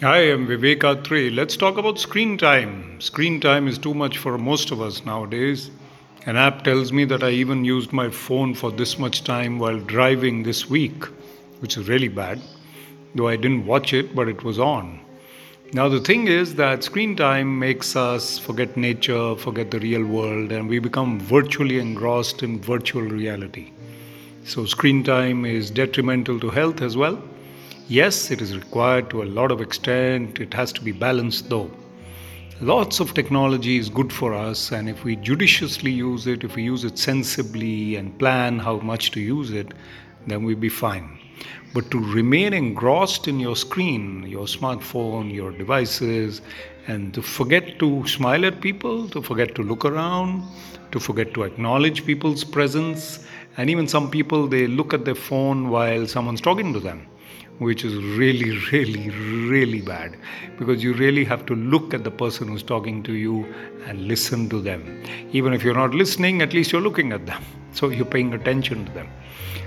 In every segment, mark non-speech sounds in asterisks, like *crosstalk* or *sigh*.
Hi, I'm Vivek Atray. Let's talk about screen time. Screen time is too much for most of us nowadays. An app tells me that I even used my phone for this much time while driving this week, which is really bad. Though I didn't watch it, but it was on. Now, the thing is that screen time makes us forget nature, forget the real world, and we become virtually engrossed in virtual reality. So, screen time is detrimental to health as well Yes, it is required to a lot of extent. It has to be balanced though. Lots of technology is good for us, and if we judiciously use it, if we use it sensibly and plan how much to use it, then we'll be fine. But to remain engrossed in your screen, your smartphone, your devices, and to forget to smile at people, to forget to look around, to forget to acknowledge people's presence, and even some people they look at their phone while someone's talking to them which is really, really, really bad because you really have to look at the person who's talking to you and listen to them. Even if you're not listening, at least you're looking at them. *laughs* So you're paying attention to them.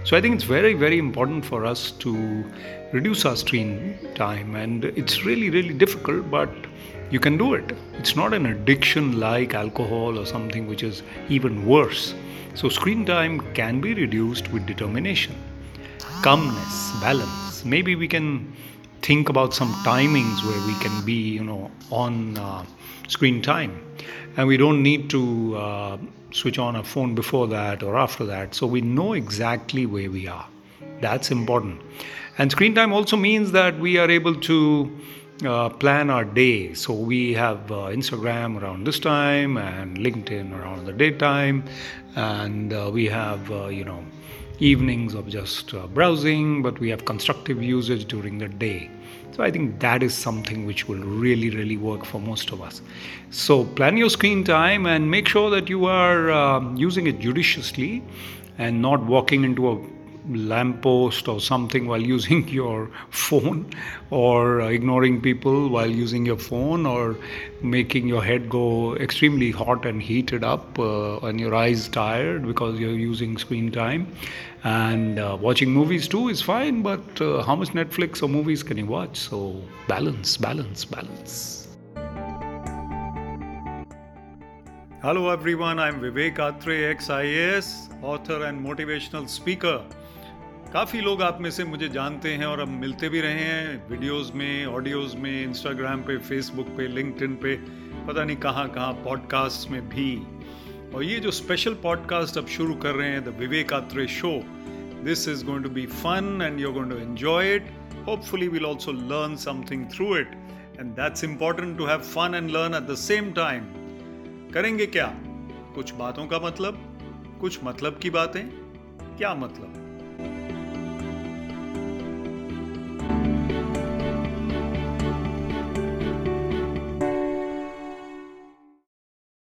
So I think it's very, very important for us to reduce our screen time. And it's really, really difficult, but you can do it. It's not an addiction like alcohol or something which is even worse. So screen time can be reduced with determination, calmness, balance maybe we can think about some timings where we can be you know on uh, screen time. And we don't need to uh, switch on a phone before that or after that. So we know exactly where we are. That's important. And screen time also means that we are able to uh, plan our day. So we have uh, instagram around this time and linkedin around the daytime. And uh, we have uh, you know evenings of just uh, browsing, but we have constructive usage during the day. So I think that is something which will really, really work for most of us. So plan your screen time and make sure that you are uh, using it judiciously and not walking into a lamppost or something while using *laughs* your phone or ignoring people while using your phone or making your head go extremely hot and heated up uh, and your eyes tired because you're using screen time. And uh, watching movies too is fine but uh, how much netflix or movies can you watch? So balance balance balance. Hello everyone, I'm Vivek Atray, ex-IAS, author and motivational speaker. काफ़ी लोग आप में से मुझे जानते हैं और अब मिलते भी रहे हैं वीडियोस में ऑडियोज में इंस्टाग्राम पे फेसबुक पे लिंक्डइन पे, पता नहीं कहाँ कहाँ पॉडकास्ट में भी। और ये जो स्पेशल पॉडकास्ट अब शुरू कर रहे हैं the Vivek Atre show this is going to be fun and you going to enjoy it hopefully will also learn something through it and that's important to have fun and learn at the same time करेंगे क्या? कुछ बातों का मतलब? कुछ मतलब की बातें? क्या मतलब?